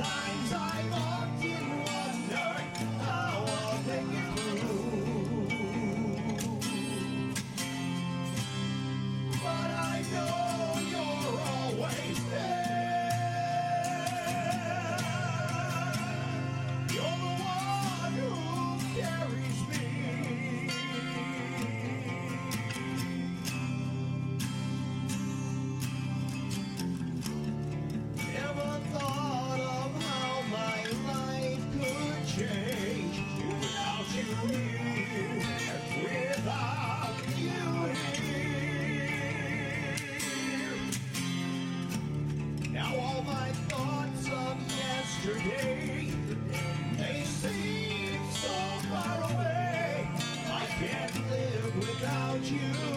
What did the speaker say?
time. yesterday may seem so far away. I can't live without you.